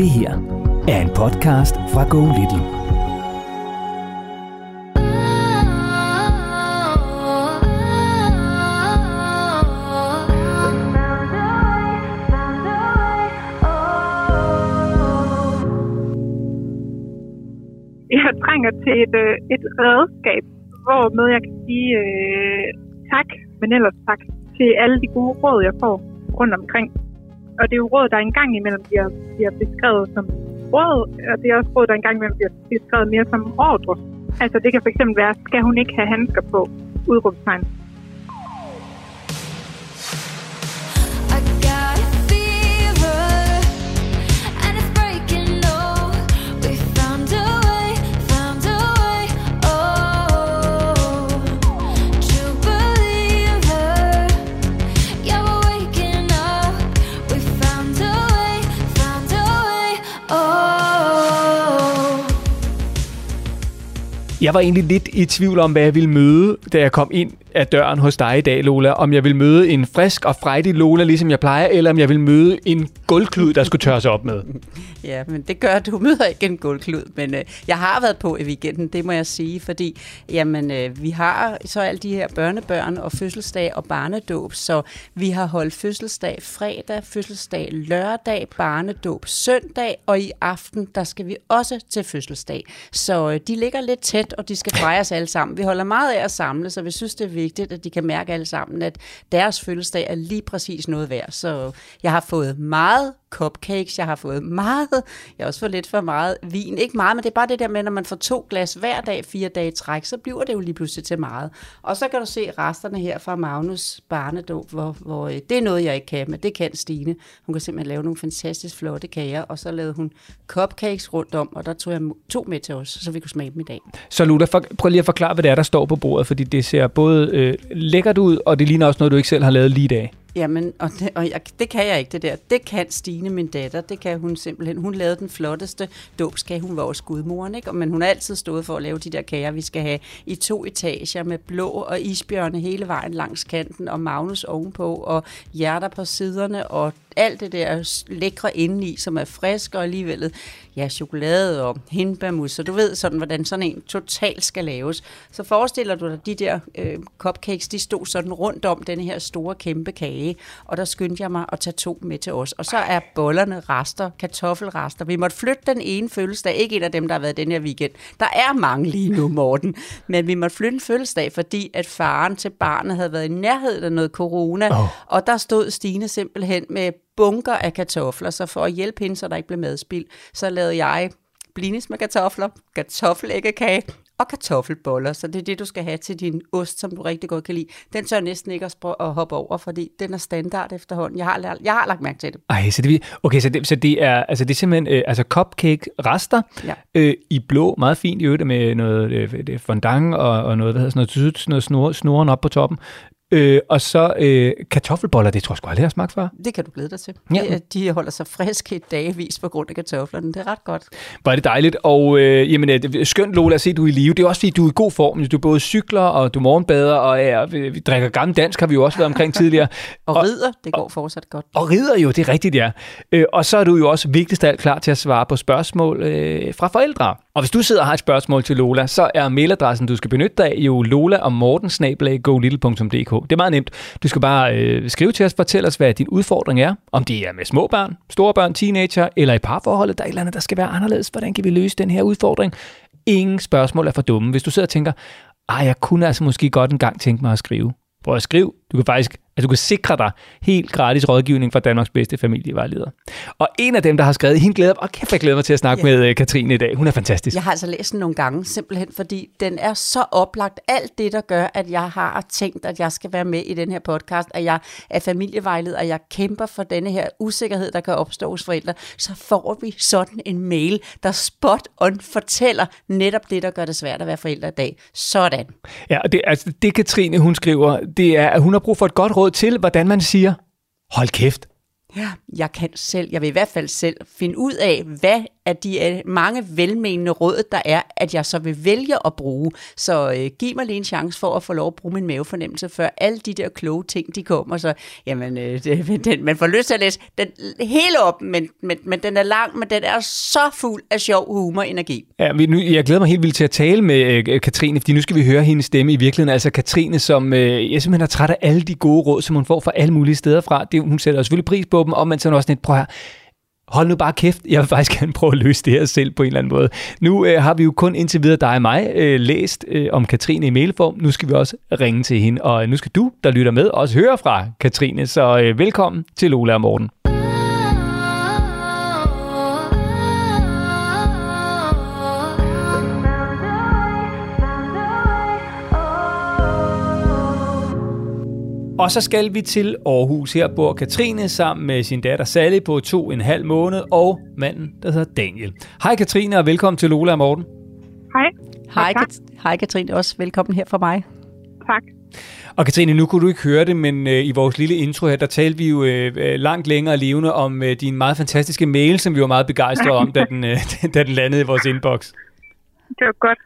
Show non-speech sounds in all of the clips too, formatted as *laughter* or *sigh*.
Det her er en podcast fra Go Little. Jeg trænger til et, øh, et redskab, hvor med jeg kan sige øh, tak, men ellers tak til alle de gode råd, jeg får rundt omkring. Og det er jo råd, der engang imellem bliver, bliver beskrevet som råd, og det er også råd, der engang imellem bliver beskrevet mere som ordre. Altså det kan fx være, skal hun ikke have handsker på? Udrupstegn. Jeg var egentlig lidt i tvivl om, hvad jeg ville møde, da jeg kom ind af døren hos dig i dag, Lola. Om jeg vil møde en frisk og frejdig Lola, ligesom jeg plejer, eller om jeg vil møde en gulvklud, der skulle tørres op med. Ja, men det gør, du møder ikke en gulvklud. Men øh, jeg har været på i weekenden, det må jeg sige, fordi jamen, øh, vi har så alle de her børnebørn og fødselsdag og barnedåb, så vi har holdt fødselsdag fredag, fødselsdag lørdag, barnedåb søndag, og i aften, der skal vi også til fødselsdag. Så øh, de ligger lidt tæt, og de skal fejres alle sammen. Vi holder meget af at samle, så vi synes, det er vigtigt, at de kan mærke alle sammen, at deres fødselsdag er lige præcis noget værd. Så jeg har fået meget cupcakes, jeg har fået meget, jeg har også fået lidt for meget vin. Ikke meget, men det er bare det der med, når man får to glas hver dag, fire dage i træk, så bliver det jo lige pludselig til meget. Og så kan du se resterne her fra Magnus barnedåb, hvor, hvor øh, det er noget, jeg ikke kan, men det kan Stine. Hun kan simpelthen lave nogle fantastisk flotte kager, og så lavede hun cupcakes rundt om, og der tog jeg to med til os, så vi kunne smage dem i dag. Så Luda, for, prøv lige at forklare, hvad det er, der står på bordet, fordi det ser både øh, lækkert ud, og det ligner også noget, du ikke selv har lavet lige i dag. Jamen, og, det, og jeg, det kan jeg ikke, det der. Det kan Stine, min datter. Det kan hun simpelthen. Hun lavede den flotteste dåbskage. Hun var også gudmoren, ikke? Men hun har altid stået for at lave de der kager, vi skal have i to etager med blå og isbjørne hele vejen langs kanten, og Magnus ovenpå, og hjerter på siderne, og alt det der lækre indeni, som er frisk og alligevel, ja, chokolade og hindbærmus, så du ved sådan, hvordan sådan en totalt skal laves. Så forestiller du dig, de der øh, cupcakes, de stod sådan rundt om den her store kæmpe kage, og der skyndte jeg mig at tage to med til os. Og så er bollerne rester, kartoffelrester. Vi måtte flytte den ene fødselsdag, ikke en af dem, der har været den her weekend. Der er mange lige nu, Morten, men vi måtte flytte en fødselsdag, fordi at faren til barnet havde været i nærheden af noget corona, oh. og der stod Stine simpelthen med bunker af kartofler, så for at hjælpe hende, så der ikke blev madspild, så lavede jeg blinis med kartofler, kartoffelæggekage og kartoffelboller. Så det er det, du skal have til din ost, som du rigtig godt kan lide. Den tør næsten ikke at, at hoppe over, fordi den er standard efterhånden. Jeg har, jeg har lagt mærke til det. Ej, så det, okay, så det, så det er, altså det er simpelthen øh, altså cupcake-rester Ja. øh, i blå, meget fint i øvrigt, med noget øh, fondant og, og noget, hvad hedder sådan noget, sådan noget snor, snoren op på toppen. Øh, og så øh, kartoffelboller, det tror jeg sgu aldrig, jeg har smagt før. Det kan du glæde dig til. Ja. Ja. De, de holder sig friske et dagevis på grund af kartoflerne. Det er ret godt. Er det dejligt. Og øh, jamen, øh, det skønt, Lola, at se, at du er i live. Det er også, fordi du er i god form. Du både cykler, og du morgenbader, og ja, vi, vi drikker gammel dansk, har vi jo også været omkring tidligere. Og, *laughs* Og- og rider, det går fortsat godt. Og rider jo, det er rigtigt, ja. Øh, og så er du jo også vigtigst af alt klar til at svare på spørgsmål øh, fra forældre. Og hvis du sidder og har et spørgsmål til Lola, så er mailadressen, du skal benytte dig af, jo lola og det er meget nemt. Du skal bare øh, skrive til os, fortæl os, hvad din udfordring er. Om det er med små børn, store børn, teenager eller i parforholdet, der er et eller andet, der skal være anderledes. Hvordan kan vi løse den her udfordring? Ingen spørgsmål er for dumme. Hvis du sidder og tænker, ej, jeg kunne altså måske godt engang tænke mig at skrive. Prøv at skrive. Du kan faktisk at du kan sikre dig helt gratis rådgivning fra Danmarks bedste familievejleder. Og en af dem, der har skrevet, hende glæder, og kæft, jeg glæder mig til at snakke Ja. med øh, Katrine i dag. Hun er fantastisk. Jeg har altså læst den nogle gange, simpelthen fordi den er så oplagt. Alt det, der gør, at jeg har tænkt, at jeg skal være med i den her podcast, at jeg er familievejleder, og jeg kæmper for denne her usikkerhed, der kan opstå hos forældre, så får vi sådan en mail, der spot on fortæller netop det, der gør det svært at være forældre i dag. Sådan. Ja, og det, altså, det Katrine, hun skriver, det er, at hun har brug for et godt råd til, hvordan man siger, hold kæft, Ja. Jeg kan selv, jeg vil i hvert fald selv finde ud af, hvad af de øh, mange velmenende råd, der er, at jeg så vil vælge at bruge. Så øh, giv mig lige en chance for at få lov at bruge min mavefornemmelse, før alle de der kloge ting, de kommer. Så, jamen, øh, det, *laughs* den, man får lyst til at læse den hele op, men, men, men den er lang, men den er så fuld af sjov humor og energi. Ja, vi, nu, jeg glæder mig helt vildt til at tale med øh, Katrine, fordi nu skal vi høre hendes stemme i virkeligheden. Altså Katrine, som øh, jeg simpelthen er træt af alle de gode råd, som hun får fra alle mulige steder fra. Det, hun sætter selvfølgelig pris på dem, og man så også lidt, prøv her, hold nu bare kæft, jeg vil faktisk gerne prøve at løse det her selv på en eller anden måde. Nu øh, har vi jo kun indtil videre dig og mig øh, læst øh, om Katrine i mailform. Nu skal vi også ringe til hende, og nu skal du, der lytter med, også høre fra Katrine. Så øh, velkommen til Lola og Morten. Og så skal vi til Aarhus. Her bor Katrine sammen med sin datter Sally på to og en halv måned, og manden, der hedder Daniel. Hej Katrine, og velkommen til Lola og Morten. Hej. Hej. Kat- Hej Katrine, også velkommen her fra mig. Tak. Og Katrine, nu kunne du ikke høre det, men øh, i vores lille intro her, der talte vi jo øh, øh, langt længere levende om øh, din meget fantastiske mail, som vi var meget begejstrede om, da *laughs* den, øh, *laughs* da den landede i vores inbox. Det var godt.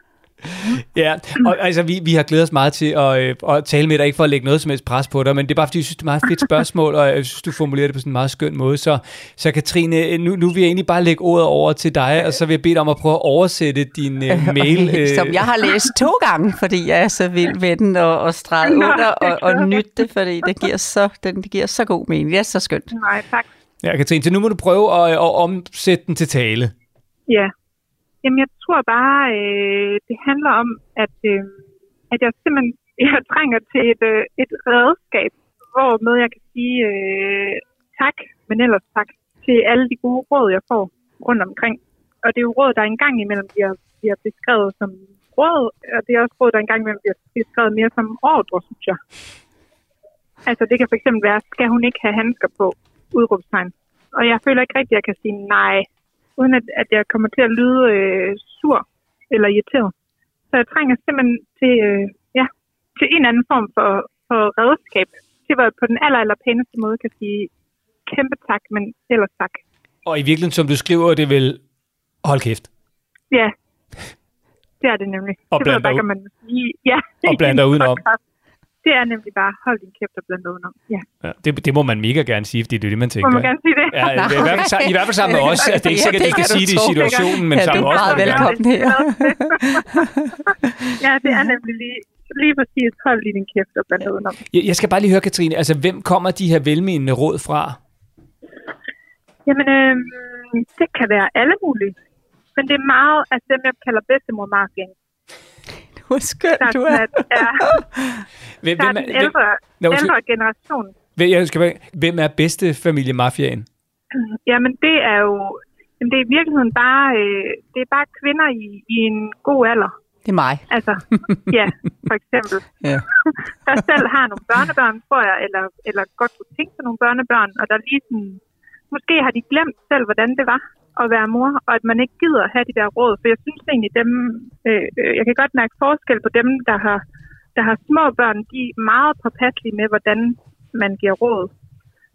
*laughs* Ja, og altså, vi, vi har glædet os meget til at, øh, at tale med dig, ikke for at lægge noget som helst pres på dig, men det er bare fordi, jeg synes, det er et meget fedt spørgsmål, og jeg synes, du formulerer det på sådan en meget skøn måde. Så, så Katrine, nu, nu vil jeg egentlig bare lægge ordet over til dig, og så vil jeg bede dig om at prøve at oversætte din øh, mail. *laughs* Øh, Som jeg har læst to gange, fordi jeg er så vild med den, og, og streget Nå, under, er og, og nytte det, fordi det giver, så, den, det giver så god mening. Det er så skønt. Nej, tak. Ja, Katrine, så nu må du prøve at, at omsætte den til tale. Ja. Jamen, jeg tror bare, øh, det handler om, at, øh, at jeg simpelthen *laughs* jeg trænger til et, øh, et redskab, hvormed jeg kan sige øh, tak, men ellers tak, til alle de gode råd, jeg får rundt omkring. Og det er jo råd, der engang imellem bliver, bliver beskrevet som råd, og det er også råd, der engang imellem bliver beskrevet mere som ordre, synes jeg. Altså, det kan fx være, skal hun ikke have handsker på? Udråbstegn. Og jeg føler ikke rigtigt, at jeg kan sige nej, uden at, at jeg kommer til at lyde øh, sur eller irriteret. Så jeg trænger simpelthen til, øh, ja, til en anden form for, for redskab. Det var på den aller, aller pæneste måde kan sige kæmpe tak, men ellers tak. Og i virkeligheden, som du skriver, det vil hold kæft. Ja, det er det nemlig. Og det ved jeg bland bare dig ikke, om man vil sige. Ja, Og bland dig *laughs* udenom. Det er nemlig bare, hold din kæft og bland dig udenom. Ja, Ja, det, det må man mega gerne sige, fordi det er det, man tænker. må man gerne sige det? Ja, i, *laughs* i, hvert fald, i hvert fald sammen med os. *laughs* Altså, det er ikke Ja, sikkert, at det de skal kan du sige det i situationen, men Ja, sammen med os. gerne. velkommen her. *laughs* ja, det er nemlig lige, lige præcis, hold lige din kæft og bland dig udenom. Jeg, jeg skal bare lige høre, Katrine, altså hvem kommer de her velmenende råd fra? Jamen, øh, det kan være alle mulige. Men det er meget, altså dem, jeg kalder bedstemor Er skøn, du er. at, ja, *laughs* Hvem, er hvem, den er, hvem, ældre, Nå, undskyld. ældre generation. hvem, jeg skal, hvem er bedste familie mafiaen? *clears throat* Jamen, det er jo... Jamen, det er i virkeligheden bare, øh, det er bare kvinder i, i en god alder. Det er mig. Altså, ja, for eksempel. *laughs* Ja. *laughs* Der selv har nogle børnebørn, tror jeg, eller, eller godt kunne tænke sig nogle børnebørn, og der lige sådan, måske har de glemt selv, hvordan det var at være mor, og at man ikke gider have de der råd. For jeg synes egentlig, dem, øh, øh, jeg kan godt mærke forskel på dem, der har, der har små børn, de er meget påpasselige med, hvordan man giver råd.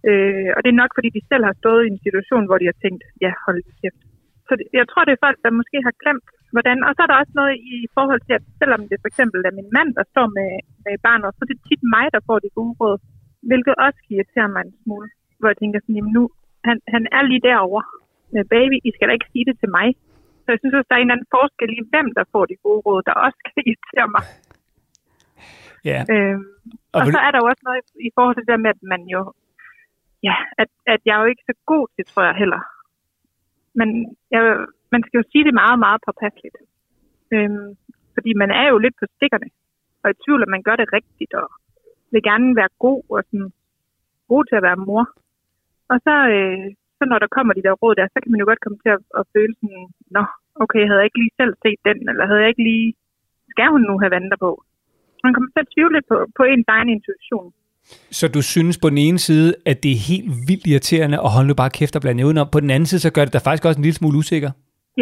Øh, og det er nok, fordi de selv har stået i en situation, hvor de har tænkt, ja, hold kæft. Så det, jeg tror, det er folk, der måske har glemt, hvordan. Og så er der også noget i forhold til, at selvom det for eksempel er min mand, der står med, med barnet, så er det tit mig, der får de gode råd. Hvilket også irriterer irritere mig en smule. Hvor jeg tænker sådan, jamen nu, han, han er lige derovre med baby, I skal da ikke sige det til mig. Så jeg synes også, der er en eller anden forskel i, hvem der får de gode råd, der også kan irritere mig. Ja. Øhm, Og og vil- så er der jo også noget i- i forhold til det der med, at man jo, ja, at, at jeg er jo ikke så god til, tror jeg heller. Men jeg, man skal jo sige det meget, meget påpasseligt. Øhm, fordi man er jo lidt på stikkerne, og i tvivl, at man gør det rigtigt, og vil gerne være god, og sådan, god til at være mor. Og så, øh, så når der kommer de der råd der, så kan man jo godt komme til at, at føle sådan, nå, okay, havde jeg ikke lige selv set den, eller havde jeg ikke lige, skal hun nu have vandet på? Man kommer til at tvivle lidt på, på ens egen intuition. Så du synes på den ene side, at det er helt vildt irriterende, og hold nu bare kæft og blande udenom. På den anden side, så gør det dig faktisk også en lille smule usikker.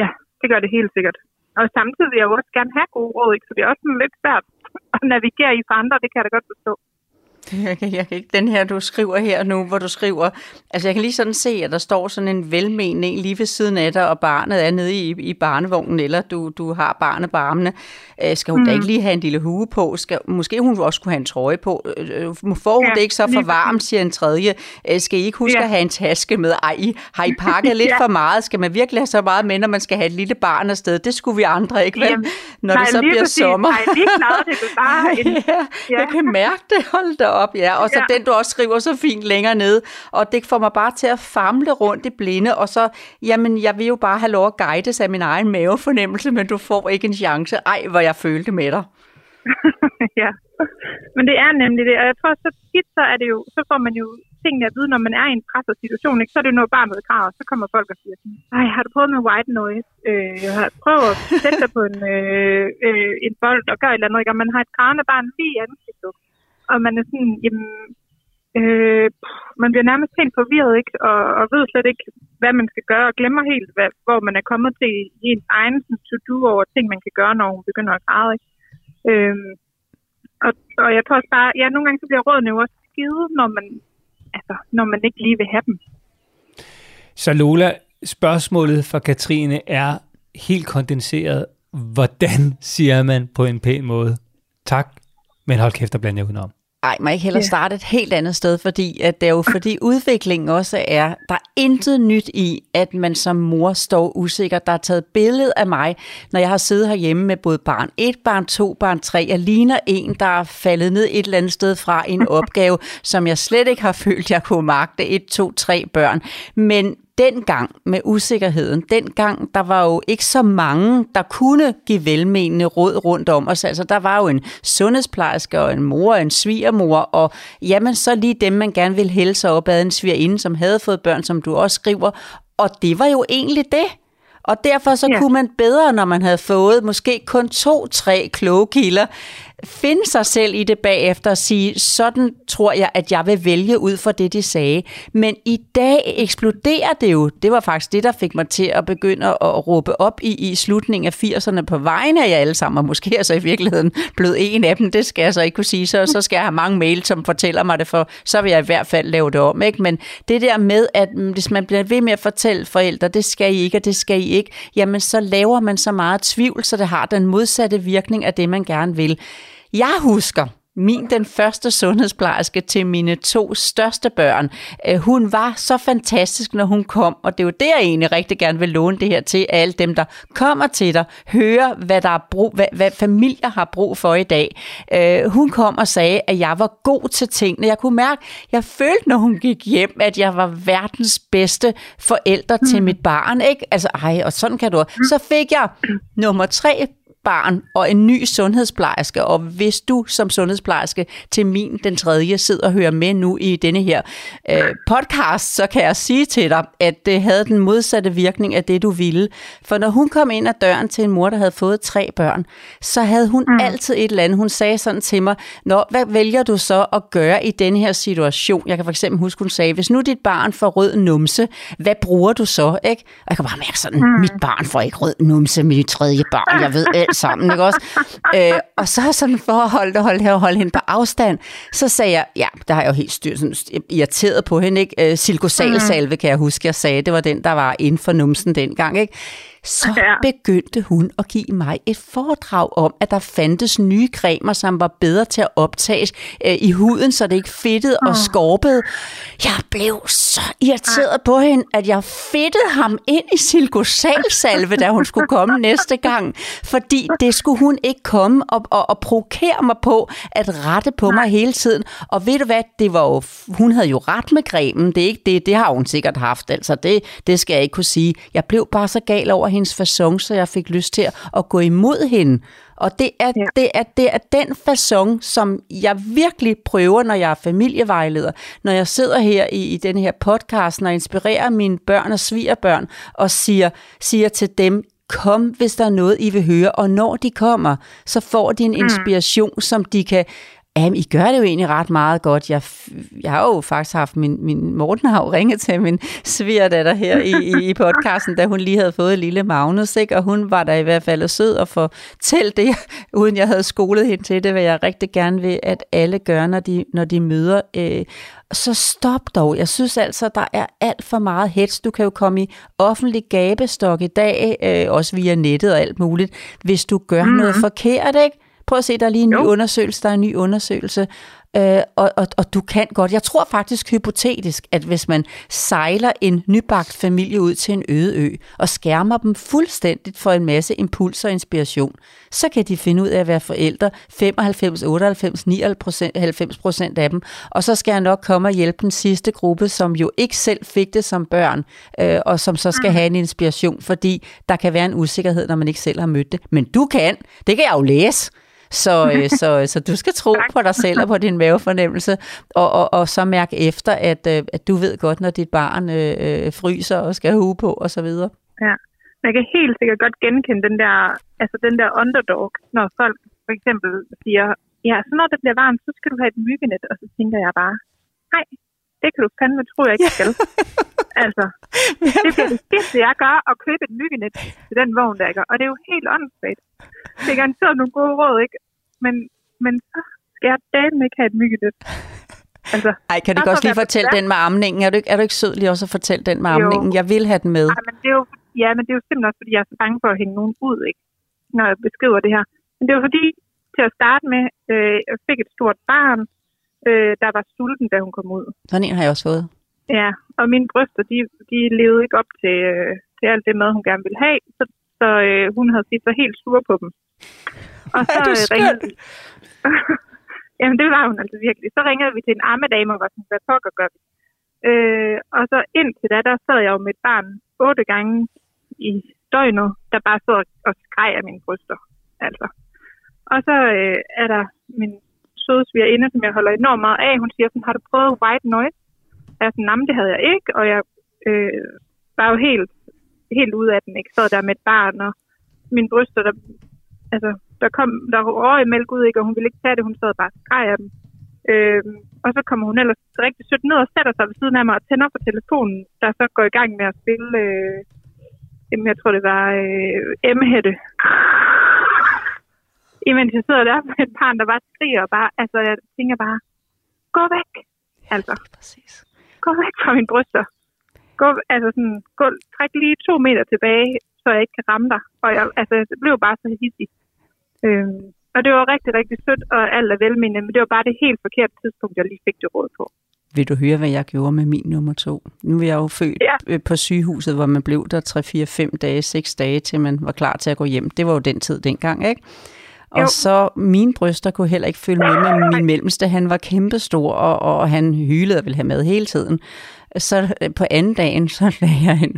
Ja, det gør det helt sikkert. Og samtidig vil jeg jo også gerne have gode råd, ikke? så det er også lidt svært at navigere i for andre, det kan jeg da godt forstå. Jeg *laughs* kan, jeg kan ikke, den her, du skriver her nu, hvor du skriver, altså jeg kan lige sådan se, at der står sådan en velmenende en lige ved siden af dig, og barnet er nede i, i barnevognen, eller du, du har barnet på armene. Øh, skal hun mm. da ikke lige have en lille hue på? Skal, måske hun også kunne have en trøje på. Øh, øh, får hun Ja, det ikke så for varmt, siger en tredje. Øh, skal I ikke huske Ja. at have en taske med? Ej, I, har I pakket lidt *laughs* Ja. for meget? Skal man virkelig have så meget med, når man skal have et lille barn afsted? Det skulle vi andre ikke, vel? Jamen, Når nej, det så bliver præcis. sommer. Nej, vi klarede det bare. *laughs* En, ja, Ja. jeg kan mærke det. Hold da op, ja. Og så Ja. den, du også skriver så fint længere ned. Og det får mig bare til at famle rundt i blinde. Og så, jamen, jeg vil jo bare have lov at guides af min egen mavefornemmelse, men du får ikke en chance. Ej, hvor jeg følte med dig. *laughs* ja. Men det er nemlig det, og jeg tror så tit, så er det jo, så får man jo tingene at vide, når man er i en presset situation, ikke? så er det jo noget barnet græder, så kommer folk og siger ej, har du prøvet med white noise? Øh, jeg har prøvet at sætte dig på en, øh, øh, en bold og gøre et eller andet, ikke? og man har et grædende barn lige i ansigtet, og man er sådan, jamen, øh, pff, man bliver nærmest helt forvirret, ikke? Og, og ved slet ikke, hvad man skal gøre, og glemmer helt, hvad, hvor man er kommet til i ens egen to-do over ting, man kan gøre, når hun begynder at græde, ikke? Øh, og, og jeg tror også bare, ja, nogle gange så bliver rådene jo også skide, når man, altså, når man ikke lige vil have dem. Så Lola, spørgsmålet fra Katrine er helt kondenseret. Hvordan siger man på en pæn måde? Tak, men hold kæft, der blander jeg udenom. Ej, må jeg ikke hellere starte et helt andet sted, fordi at det er jo fordi udviklingen også er, der er intet nyt i, at man som mor står usikker. Der er taget billede af mig, når jeg har siddet herhjemme med både barn 1, barn 2, barn 3. Jeg ligner en, der er faldet ned et eller andet sted fra en *laughs* opgave, som jeg slet ikke har følt, jeg kunne magte. 1, 2, 3 børn. Men dengang med usikkerheden, dengang der var jo ikke så mange, der kunne give velmenende råd rundt om os. Altså der var jo en sundhedsplejerske og en mor og en svigermor, og jamen så lige dem, man gerne ville hælde sig op ad en svigerinde, som havde fået børn, som du også skriver. Og det var jo egentlig det. Og derfor så ja. Kunne man bedre, når man havde fået måske kun to-tre kloge kilder, finde sig selv i det bagefter og sige, sådan tror jeg, at jeg vil vælge ud fra det, de sagde. Men i dag eksploderer det jo. Det var faktisk det, der fik mig til at begynde at råbe op i, i slutningen af 80'erne på vegne af jer alle sammen, og måske er så i virkeligheden blevet en af dem, det skal jeg så ikke kunne sige, så, så skal jeg have mange mail, som fortæller mig det, for så vil jeg i hvert fald lave det om. Ikke? Men det der med, at mm, hvis man bliver ved med at fortælle forældre, det skal I ikke, og det skal I ikke, jamen så laver man så meget tvivl, så det har den modsatte virkning af det, man gerne vil. Jeg husker, min den første sundhedsplejerske til mine to største børn. Øh, Hun var så fantastisk, når hun kom, og det er jo det, jeg egentlig rigtig gerne vil låne det her til, alle dem, der kommer til dig, høre, hvad, der er brug, hvad, hvad familier har brug for i dag. Øh, Hun kom og sagde, at jeg var god til tingene. Jeg kunne mærke, jeg følte, når hun gik hjem, at jeg var verdens bedste forældre til mit barn. Ikke? Altså, ej, og sådan kan du. Så fik jeg nummer tre barn og en ny sundhedsplejerske, og hvis du som sundhedsplejerske til min, den tredje, sidder og hører med nu i denne her øh, podcast, så kan jeg sige til dig, at det havde den modsatte virkning af det, du ville. For når hun kom ind ad døren til en mor, der havde fået tre børn, så havde hun mm. altid et eller andet. Hun sagde sådan til mig, Nå, hvad vælger du så at gøre i denne her situation? Jeg kan for eksempel huske, hun sagde, hvis nu dit barn får rød numse, hvad bruger du så? Ikke? Og jeg kan bare mærke sådan, mm. mit barn får ikke rød numse, mit tredje barn, jeg ved *laughs* alt sammen, ikke også? *laughs* Øh, og så sådan for at holde, holde, holde, holde hende på afstand, så sagde jeg, ja, der har jeg jo helt styr, sådan irriteret på hende, ikke? Øh, Silkosalsalve, kan jeg huske, jeg sagde, det var den, der var inden for numsen dengang, ikke? Så Ja. begyndte hun at give mig et foredrag om, at der fandtes nye cremer, som var bedre til at optages øh, i huden, så det ikke fedtede og skorpede. Jeg blev så irriteret på hende, at jeg fedtede ham ind i silkosalsalve, da hun skulle komme næste gang. Fordi det skulle hun ikke komme og, og, og provokere mig på, at rette på mig hele tiden. Og ved du hvad, det var jo, hun havde jo ret med cremen. Det, er ikke det, det har hun sikkert haft. Altså det, det skal jeg ikke kunne sige. Jeg blev bare så gal over hendes façon, så jeg fik lyst til at gå imod hende. Og det er, Ja. det, er, det er den façon, som jeg virkelig prøver, når jeg er familievejleder. Når jeg sidder her i, i den her podcast, når jeg inspirerer mine børn og svigerbørn, og siger, siger til dem, kom, hvis der er noget, I vil høre. Og når de kommer, så får de en inspiration, som de kan Jamen, I gør det jo egentlig ret meget godt. Jeg, jeg har jo faktisk haft min, min Morten har jo ringet til min svigerdatter her i, i, i podcasten, da hun lige havde fået et lille Magnus, ikke? og hun var der i hvert fald sød og fortælle det, *laughs* uden jeg havde skolet hende til det, hvad jeg rigtig gerne vil, at alle gør, når de, når de møder. Øh, så stop dog. Jeg synes altså, der er alt for meget hets. Du kan jo komme i offentlig gabestok i dag, øh, også via nettet og alt muligt, hvis du gør mm. noget forkert, ikke? Prøv at se, der er lige en ny Jo. undersøgelse, der er en ny undersøgelse, øh, og, og, og du kan godt. Jeg tror faktisk hypotetisk, at hvis man sejler en nybagt familie ud til en øde ø, og skærmer dem fuldstændigt for en masse impulser og inspiration, så kan de finde ud af at være forældre 95, 98, 99 procent af dem, og så skal jeg nok komme og hjælpe den sidste gruppe, som jo ikke selv fik det som børn, øh, og som så skal have en inspiration, fordi der kan være en usikkerhed, når man ikke selv har mødt det. Men du kan, det kan jeg jo læse. Så, øh, *laughs* så, så du skal tro på dig selv og på din mavefornemmelse, og, og, og så mærke efter, at, øh, at du ved godt, når dit barn øh, øh, fryser og skal hue på og så videre. Ja. Man kan helt sikkert godt genkende den der, altså den der underdog, når folk for eksempel siger, ja, så når det bliver varmt, så skal du have et myggenet, og så tænker jeg bare, nej, det kan du fandme tro, jeg ikke skal. *laughs* altså, det bliver det sidste, jeg gør, at købe et myggenet til den vogn, der ikke? Og det er jo helt åndssvagt. Det er garanteret nogle gode råd, ikke? Men, men så skal jeg dame ikke have et myggenet. Altså, Ej, kan du ikke også lige fortælle den med amningen? Er du ikke, er du ikke sød lige også at fortælle den med Jo. amningen? Jeg vil have den med. Ej, men det er jo, ja, men det er jo simpelthen også, fordi jeg er så bange for at hænge nogen ud, ikke? når jeg beskriver det her. Men det er jo fordi, til at starte med, øh, jeg fik et stort barn, øh, der var sulten, da hun kom ud. Sådan en har jeg også fået. Ja, og mine bryster, de, de levede ikke op til, øh, til alt det mad, hun gerne ville have, så, så øh, hun havde set sig helt sur på dem. Og så du øh, skøn. ringede vi. *laughs* Jamen, det var hun altså virkelig. Så ringede vi til en ammedame og var sådan, hvad pokker gør vi? Øh, og så indtil da, der sad jeg jo med et barn otte gange i døgnet, der bare sad og skreg af mine bryster. Altså. Og så øh, er der min søde svigerinde, som jeg holder enormt meget af. Hun siger sådan, har du prøvet white noise? Og jeg er sådan, "Jamen, det havde jeg ikke, og jeg øh, var jo helt, helt ude af den, ikke? Sad der med et barn, og mine bryster, der, altså, der kom, der røg mælk ud, ikke? Og hun ville ikke tage det, hun sad bare og skreg af dem. Øh, og så kommer hun ellers rigtig sødt ned og sætter sig ved siden af mig og tænder på telefonen, der så går i gang med at spille, øh, jamen, jeg tror det var øh, M-hætte. Imens jeg sidder der med et barn, der bare skriger og bare, altså jeg tænker bare, gå væk. Altså, Præcis. gå væk fra mine bryster. Gå, altså sådan, gå, træk lige to meter tilbage, så jeg ikke kan ramme dig. Og jeg, altså, det blev bare så hissig. Øhm, og det var rigtig, rigtig sødt, og alt er velmenende, men det var bare det helt forkerte tidspunkt, jeg lige fik det råd på. Vil du høre, hvad jeg gjorde med min nummer to? Nu er jeg jo født Ja. ja. på sygehuset, hvor man blev der 3-4-5 dage, 6 dage, til man var klar til at gå hjem. Det var jo den tid dengang, ikke? Og Jo. så mine bryster kunne heller ikke følge med med min mellemste. Han var kæmpestor, og, og han hylede og ville have mad hele tiden. Så øh, på anden dagen, så *laughs* lagde jeg en,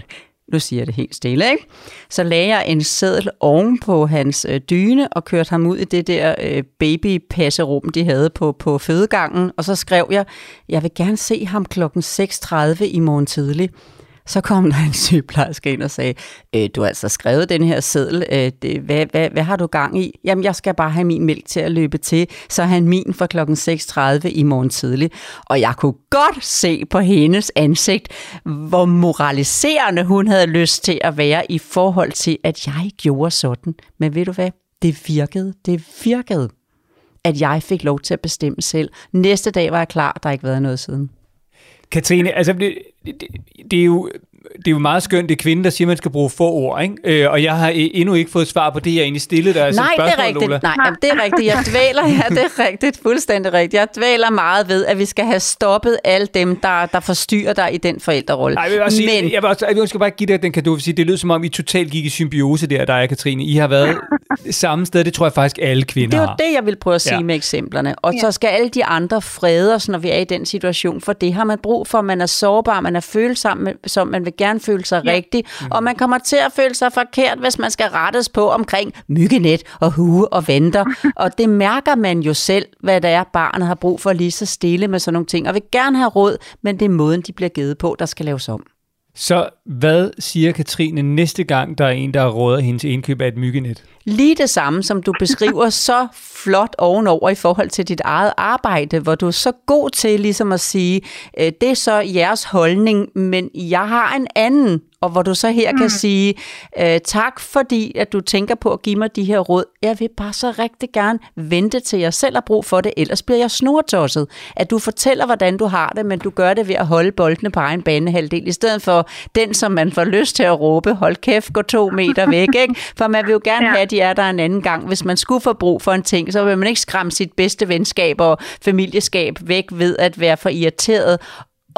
nu siger jeg det helt stille, ikke? Så lagde jeg en seddel oven på hans øh, dyne og kørte ham ud i det der øh, babypasserum, de havde på, på fødegangen. Og så skrev jeg, jeg vil gerne se ham klokken 6.30 i morgen tidlig. Så kom der en sygeplejerske ind og sagde, øh, du har altså skrevet den her seddel, øh, det, hvad, hvad, hvad har du gang i? Jamen, jeg skal bare have min mælk til at løbe til, så han min for klokken 6.30 i morgen tidlig. Og jeg kunne godt se på hendes ansigt, hvor moraliserende hun havde lyst til at være i forhold til, at jeg gjorde sådan. Men ved du hvad? Det virkede. Det virkede at jeg fik lov til at bestemme selv. Næste dag var jeg klar, der har ikke været noget siden. Katrine, altså det, det, det er jo det er jo meget skønt, det er kvinden, der siger, at man skal bruge få ord, ikke? Øh, og jeg har e- endnu ikke fået svar på det, jeg egentlig stillede dig. Nej, det er rigtigt. Nej, jamen, det er rigtigt. Jeg dvæler, ja, det er rigtigt. Fuldstændig rigtigt. Jeg dvæler meget ved, at vi skal have stoppet alle dem, der, der forstyrrer dig i den forældrerolle. Nej, jeg vil, også sige, Men jeg, vil også, jeg skal bare give dig den kado, sige, det lyder som om, I totalt gik i symbiose der, dig og Katrine. I har været *laughs* samme sted, det tror jeg faktisk alle kvinder det var det, jeg vil prøve at sige Ja. ja. med eksemplerne. Og så skal alle de andre frede os, når vi er i den situation, for det har man brug for. Man er sårbar, man er følsom, som man vil gerne føle sig ja. rigtig, og man kommer til at føle sig forkert, hvis man skal rettes på omkring myggenet og hue og venter. *laughs* og det mærker man jo selv, hvad det er, barnet har brug for lige så stille med sådan nogle ting, og vil gerne have råd, men det er måden, de bliver givet på, der skal laves om. Så hvad siger Katrine næste gang, der er en, der råder hende til indkøb af et myggenet? Lige det samme, som du beskriver *laughs* så flot ovenover i forhold til dit eget arbejde, hvor du er så god til ligesom at sige, øh, det er så jeres holdning, men jeg har en anden og hvor du så her mm. kan sige, øh, tak fordi, at du tænker på at give mig de her råd. Jeg vil bare så rigtig gerne vente til jeg selv har brug for det, ellers bliver jeg snortosset. At du fortæller, hvordan du har det, men du gør det ved at holde boldene på egen banehalvdel, i stedet for den, som man får lyst til at råbe, hold kæft, gå to meter væk, ikke? For man vil jo gerne *laughs* Ja. have, at de er der en anden gang. Hvis man skulle få brug for en ting, så vil man ikke skræmme sit bedste venskab og familieskab væk ved at være for irriteret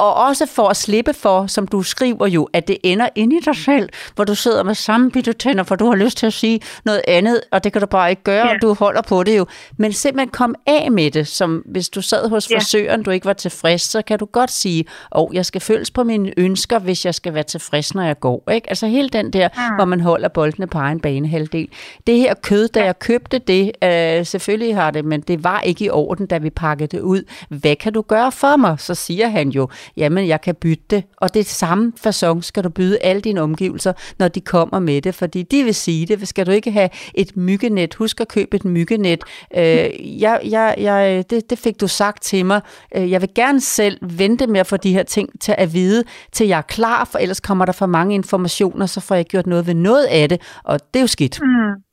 og også for at slippe for, som du skriver jo, at det ender inde i dig selv, hvor du sidder med samme bitte tænder, for du har lyst til at sige noget andet, og det kan du bare ikke gøre, Ja. og du holder på det jo. Men simpelthen kom af med det, som hvis du sad hos Ja. frisøren, du ikke var tilfreds, så kan du godt sige, åh, oh, jeg skal følges på mine ønsker, hvis jeg skal være tilfreds, når jeg går. Ikke? Altså hele den der, mm. hvor man holder boldene på egen banehalvdel. Det her kød, da jeg købte det, øh, selvfølgelig har det, men det var ikke i orden, da vi pakkede det ud. Hvad kan du gøre for mig? Så siger han jo, jamen jeg kan bytte det. Og det samme fasong skal du byde alle dine omgivelser, når de kommer med det, fordi de vil sige det. Skal du ikke have et myggenet? Husk at købe et myggenet. Øh, jeg, jeg, jeg, det, det fik du sagt til mig. Øh, jeg vil gerne selv vente med at få de her ting til at vide, til jeg er klar, for ellers kommer der for mange informationer, så får jeg gjort noget ved noget af det, og det er jo skidt. Mm.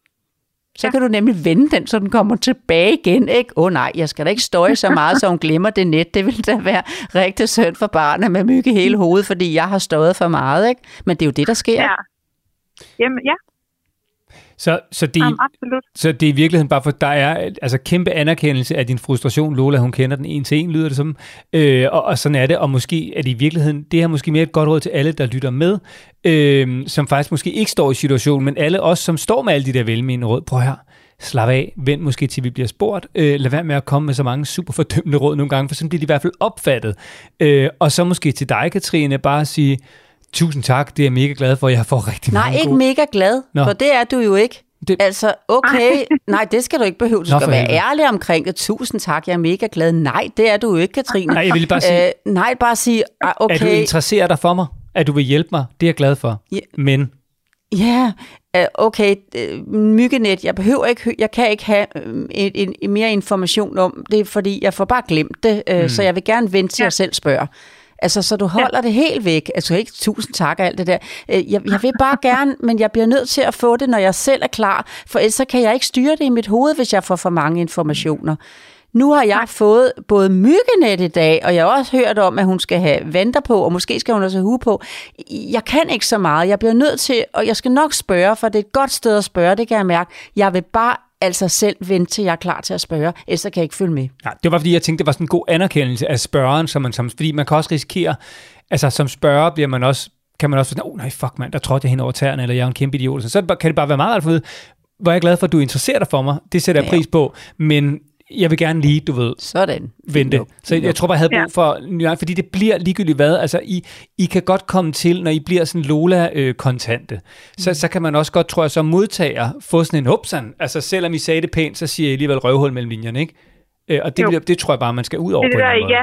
Så kan du nemlig vende den, så den kommer tilbage igen. Ikke? Åh oh, nej, jeg skal da ikke støje så meget, så hun glemmer det net. Det vil da være rigtig synd for barnet med mygge hele hovedet, fordi jeg har støjet for meget. Ikke? Men det er jo det, der sker. Ja. Jamen, ja, så, så, det, jamen, absolut. så det er i virkeligheden bare for, der er altså kæmpe anerkendelse af din frustration. Lola, hun kender den en til en, lyder det som. Øh, og, og sådan er det. Og måske er det i virkeligheden, det her måske mere et godt råd til alle, der lytter med, øh, som faktisk måske ikke står i situationen, men alle os, som står med alle de der velmenende råd. Prøv her. Slap af, vent måske til vi bliver spurgt. Øh, lad være med at komme med så mange super fordømmende råd nogle gange, for sådan bliver de i hvert fald opfattet. Øh, og så måske til dig, Katrine, bare sige, tusind tak, det er jeg mega glad for, jeg får rigtig Nej, mange ikke gode. mega glad, Nå. for det er du jo ikke. Det-. Altså, okay, *laughs* nej, det skal du ikke behøve. Du Nå, skal være helvede. ærlig omkring det. Tusind tak, jeg er mega glad. Nej, det er du jo ikke, Katrine. Nej, jeg ville bare sige, Øh, nej, bare sige, ah, okay. at du interesserer dig for mig, at du vil hjælpe mig, det er jeg glad for. Ja. Men Ja, øh, okay, øh, myggenet, jeg behøver ikke, jeg kan ikke have øh, et, en, en mere information om det, fordi jeg får bare glemt det, øh, mm. så jeg vil gerne vente til Ja. jeg selv spørger. Altså, så du holder ja. det helt væk. Altså, ikke tusind tak og alt det der. Øh, Jeg, jeg vil bare gerne, men jeg bliver nødt til at få det, når jeg selv er klar, for ellers så kan jeg ikke styre det i mit hoved, hvis jeg får for mange informationer. Nu har jeg fået både myggenet i dag, og jeg har også hørt om, at hun skal have vanter på, og måske skal hun også have hue på. Jeg kan ikke så meget. Jeg bliver nødt til, og jeg skal nok spørge, for det er et godt sted at spørge, det kan jeg mærke. Jeg vil bare altså selv vente til jeg er klar til at spørge, ellers kan jeg ikke følge med. ja, det var fordi, jeg tænkte, det var sådan en god anerkendelse af spørgeren, som man, som, fordi man kan også risikere, altså som spørger bliver man også, kan man også sådan, oh, nej, fuck mand, der trådte jeg hen over tæerne, eller jeg er en kæmpe idiot. Så, så kan det bare være meget alt for hvor er jeg glad for, at du interesserer dig for mig. Det sætter jeg Ja. pris på, men jeg vil gerne lige, du ved, Sådan. vente. Så jeg, jeg tror bare, jeg havde brug for nuance, fordi det bliver ligegyldigt hvad. Altså, I, I kan godt komme til, når I bliver sådan Lola-kontante, så, så kan man også godt, tror jeg, som modtager, få sådan en hupsan. Altså, selvom I sagde det pænt, så siger I alligevel røvhul mellem linjerne, ikke? Øh, og det, Jo. bliver, det tror jeg bare, man skal ud over Det på det en der, ja. måde. Ja,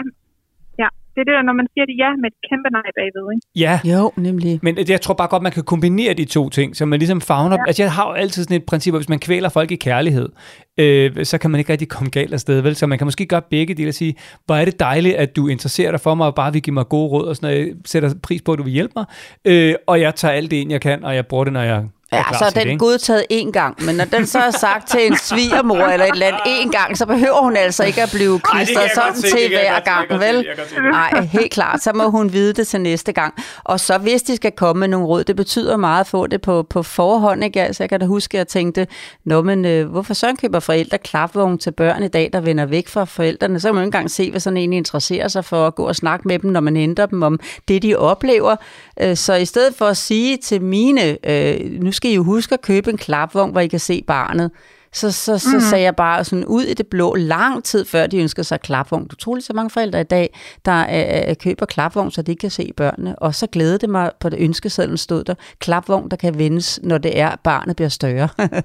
det er det der, når man siger det ja med et kæmpe nej bagved, ikke? Ja, Jo, nemlig. men jeg tror bare godt, man kan kombinere de to ting, så man ligesom fagner... Ja. Altså, jeg har jo altid sådan et princip, at hvis man kvæler folk i kærlighed, øh, så kan man ikke rigtig komme galt af sted, vel? Så man kan måske gøre begge dele og sige, hvor er det dejligt, at du interesserer dig for mig, og bare vil give mig gode råd og sådan noget. Jeg sætter pris på, at du vil hjælpe mig, øh, og jeg tager alt det ind, jeg kan, og jeg bruger det, når jeg Ja, så er til det, den ikke? godtaget én gang, men når den så er sagt til en svigermor eller et eller andet én gang, så behøver hun altså ikke at blive klistret sådan til hver gang, vel? Nej, helt klart. Så må hun vide det til næste gang. Og så hvis de skal komme med nogle råd, det betyder meget at få det på, på forhånd. Ikke? Altså, jeg kan da huske, at jeg tænkte, Nå, men øh, hvorfor så køber forældre klapvogn til børn i dag, der vender væk fra forældrene? Så kan man ikke engang se, hvad sådan en interesserer sig for at gå og snakke med dem, når man henter dem om det, de oplever. Øh, Så i stedet for at sige til mine, øh, nu skal I jo huske at købe en klapvogn, hvor I kan se barnet, så, så, så mm. sagde jeg bare sådan ud i det blå, lang tid før de ønsker sig klapvogn. Du tror så mange forældre i dag, der øh, køber klapvogn, så de ikke kan se børnene. Og så glædede det mig, på det ønskesedlen stod der, klapvogn, der kan vendes, når det er, barnet bliver større. *laughs*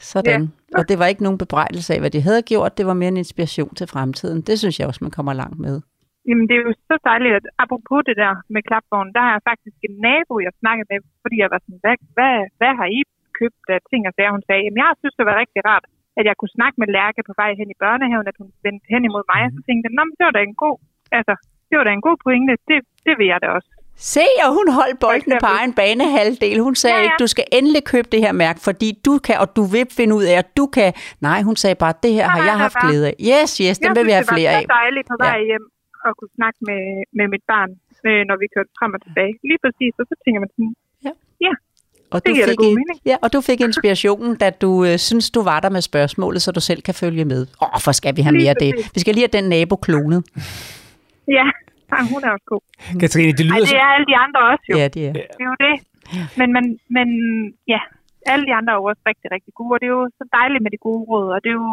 Sådan. Ja. Og det var ikke nogen bebrejdelse af, hvad de havde gjort. Det var mere en inspiration til fremtiden. Det synes jeg også, man kommer langt med. Jamen, det er jo så dejligt, at apropos det der med klapvognen, der har jeg faktisk en nabo, jeg snakkede med, fordi jeg var sådan, hvad, hvad, hvad har I købt af ting og sager? Hun sagde, jamen, jeg synes, det var rigtig rart, at jeg kunne snakke med Lærke på vej hen i børnehaven, at hun vendte hen imod mig, og så tænkte jeg, det var da en god, altså, det var da en god pointe, det, det vil jeg da også. Se, og hun holdt boldene på egen banehalvdel. Hun sagde Ja, ja, ikke, du skal endelig købe det her mærke, fordi du kan, og du vil finde ud af, at du kan. Nej, hun sagde bare, det her har Nej, jeg nej, haft glæde af. Yes, yes, den jeg vil vi have flere det af. var så dejligt på vej Ja. hjem at kunne snakke med, med mit barn, øh, når vi kørte frem og tilbage. Lige præcis, og så tænker man sådan, Og Det du, fik, god mening. ja, og du fik inspirationen, da du øh, synes, du var der med spørgsmålet, så du selv kan følge med. Åh, oh, for skal vi have Lige mere af det. Vi skal lige have den nabo klonet. ja, ej, hun er også god. Katrine, det Ej, lyder det som... er alle de andre også jo. Ja, det er. Det er jo det. Men, men, men ja, alle de andre er jo også rigtig, rigtig gode, og det er jo så dejligt med de gode råd, og det er jo,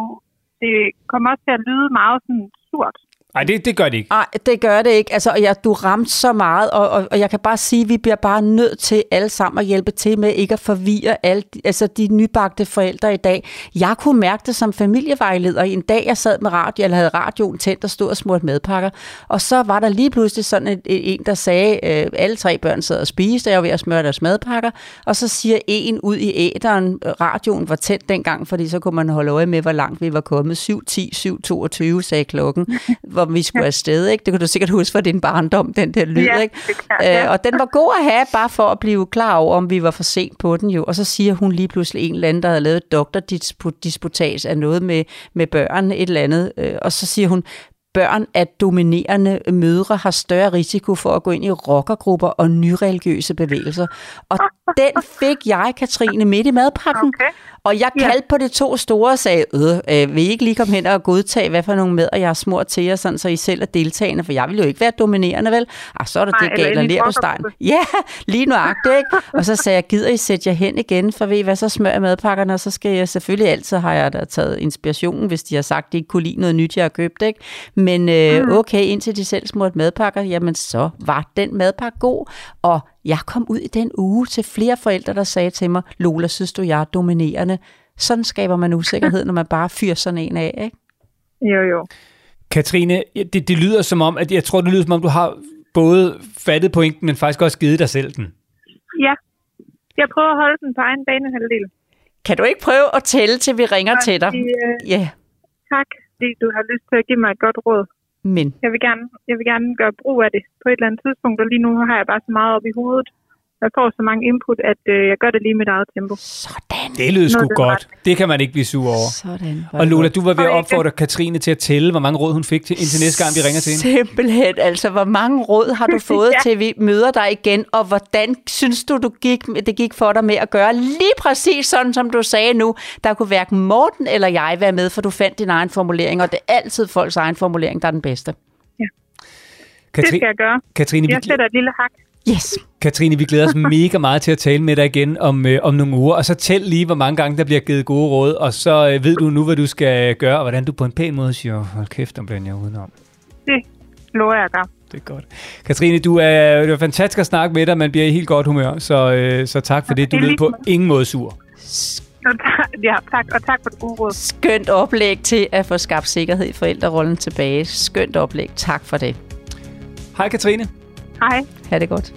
det kommer også til at lyde meget sådan surt. Nej, det, det gør det ikke. Nej, det gør det ikke. Altså, og jeg, du ramte så meget, og, og, og jeg kan bare sige, at vi bliver bare nødt til alle sammen at hjælpe til med ikke at forvirre alle, altså de nybagte forældre i dag. Jeg kunne mærke det som familievejleder. En dag, jeg sad med radio, eller havde radioen tændt og stod og smurte madpakker, og så var der lige pludselig sådan et, en, der sagde, øh, alle tre børn sad og spiste, og jeg var ved at smøre deres madpakker, og så siger en ud i æderen, radioen var tændt dengang, fordi så kunne man holde øje med, hvor langt vi var kommet. 7.10, 7.22 sagde klokken, hvor *laughs* vi skulle afsted. Ikke? Det kan du sikkert huske fra din barndom, den der lyd. Ja, ikke? jeg, ja. Øh, og den var god at have, bare for at blive klar over, om vi var for sent på den jo. Og så siger hun lige pludselig en eller anden, der havde lavet et doktordisputats af noget med, med børn, et eller andet. Øh, og så siger hun, børn af dominerende mødre har større risiko for at gå ind i rockergrupper og nyreligiøse bevægelser. Og *laughs* den fik jeg, Katrine, midt i madpakken. Okay. Og jeg Ja. kaldte på de to store og sagde, øh, øh, vil I ikke lige komme hen og godtage, hvad for nogle mader jeg har smurt til jer, sådan, så I selv er deltagende, for jeg vil jo ikke være dominerende, vel? Ah, så er der Nej, det galt og på stein. rockergruppe. *laughs* Ja, lige nuagtigt, ikke? Og så sagde jeg, gider I sætte jer hen igen, for ved I hvad, så smører jeg madpakkerne, og så skal jeg selvfølgelig altid, har jeg da taget inspirationen, hvis de har sagt, de ikke kunne lide noget nyt, jeg har købt, ikke? Men øh, okay, indtil de selv smurte madpakker, jamen så var den madpakke god, og jeg kom ud i den uge til flere forældre, der sagde til mig, Lola, synes du, jeg er dominerende? Sådan skaber man usikkerhed, *laughs* når man bare fyrer sådan en af, ikke? Jo, jo. Katrine, det, det lyder som om, at jeg tror, det lyder som om, du har både fattet pointen, men faktisk også givet dig selv den. Ja, jeg prøver at holde den på egen banehalvdel. Kan du ikke prøve at tælle, til vi ringer til dig? Fordi, øh, Ja, tak, fordi du har lyst til at give mig et godt råd. men Jeg vil gerne, jeg vil gerne gøre brug af det på et eller andet tidspunkt, og lige nu har jeg bare så meget op i hovedet. Jeg får så mange input, at øh, jeg gør det lige i mit eget tempo. sådan. Det lyder sgu godt. retning. Det kan man ikke blive sur over. Sådan. Og Lola, du var ved at opfordre Katrine til at tælle, hvor mange råd hun fik til, indtil næste gang, vi ringer til hende. Simpelthen, altså hvor mange råd har du *laughs* fået Ja. til, vi møder dig igen, og hvordan synes du, du gik, det gik for dig med at gøre lige præcis sådan, som du sagde nu. Der kunne hverken Morten eller jeg være med, for du fandt din egen formulering, og det er altid folks egen formulering, der er den bedste. Det skal jeg gøre. Katrine, vi, Jeg sætter et lille hak. Yes. Katrine, vi glæder os *laughs* mega meget til at tale med dig igen om, øh, om nogle uger, og så tæl lige, hvor mange gange der bliver givet gode råd, og så øh, ved du nu, hvad du skal gøre, og hvordan du på en pæn måde siger, hold kæft, om blander jeg udenom. Det lover jeg at gøre. Det er godt. Katrine, du er, det var fantastisk at snakke med dig, man bliver i helt godt humør, så, øh, så tak for det. Du lød på ingen måde sur. Og tak, ja, tak, og tak for det gode råd. Skønt oplæg til at få skabt sikkerhed i forældrerollen tilbage. Skønt oplæg. Tak for det. Hej Katrine. Hej. Ha' det godt.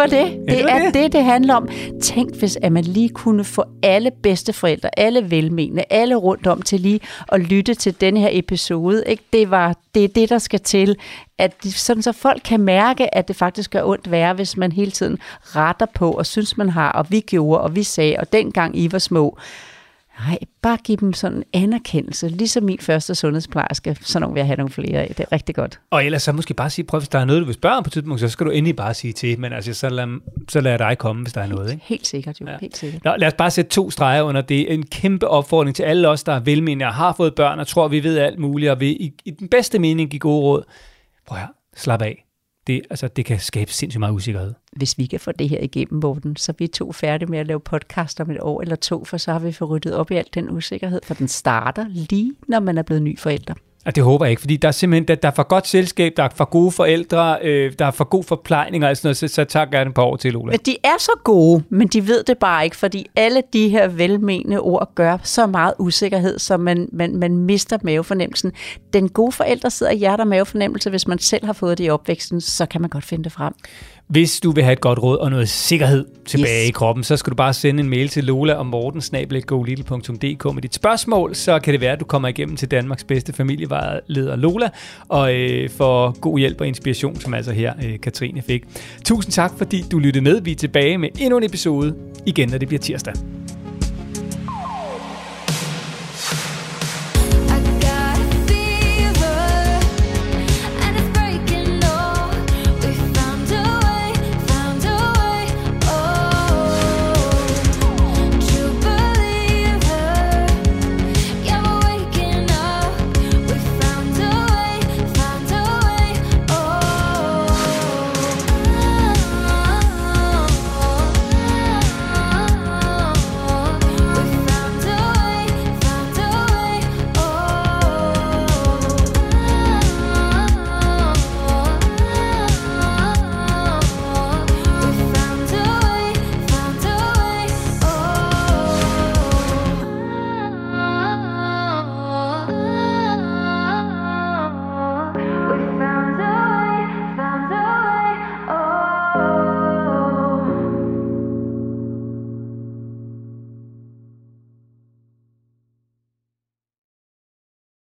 Var. Det det. Ja, Det, det var er det. det, det handler om. Tænk, hvis at man lige kunne få alle bedsteforældre, alle velmenende, alle rundt om til lige at lytte til denne her episode. Ikke? Det, var, det er det, der skal til. At, sådan så folk kan mærke, at det faktisk gør ondt værre, hvis man hele tiden retter på og synes, man har, og vi gjorde, og vi sagde, og dengang I var små. Nej, bare giv dem sådan en anerkendelse, ligesom min første sundhedsplejerske. Sådan nogle vil jeg have nogle flere af. Det er rigtig godt. Og ellers så måske bare sige, prøv hvis der er noget, du vil spørge om på et tidspunkt, så skal du endelig bare sige til, men altså, så lad, så lad dig komme, hvis der er noget, ikke? Helt sikkert jo, Ja. helt sikkert. Nå, lad os bare sætte to streger under det. En kæmpe opfordring til alle os, der er velmenende og har fået børn og tror, vi ved alt muligt, og vil i, i den bedste mening give gode råd. Prøv her, slap af. Det, altså, det kan skabe sindssygt meget usikkerhed. hvis vi kan få det her igennem, Morten, så er vi to færdige med at lave podcast om et år eller to, for så har vi fået ryddet op i alt den usikkerhed, for den starter lige, når man er blevet ny forælder. Og det håber jeg ikke, fordi der er simpelthen der, der er for godt selskab, der er for gode forældre, øh, der er for god forplejning og sådan noget, så, så tager gerne på over til, Ola. Men de er så gode, men de ved det bare ikke, fordi alle de her velmenende ord gør så meget usikkerhed, så man, man, man mister mavefornemmelsen. Den gode forældre sidder i hjerte- og mavefornemmelse, hvis man selv har fået det i opvæksten, så kan man godt finde det frem. Hvis du vil have et godt råd og noget sikkerhed tilbage Yes. i kroppen, så skal du bare sende en mail til Lola og Morten med dit spørgsmål, så kan det være, at du kommer igennem til Danmarks bedste familievejleder Lola, og øh, får god hjælp og inspiration, som altså her øh, Katrine fik. Tusind tak, fordi du lyttede med. Vi er tilbage med endnu en episode igen, når det bliver tirsdag.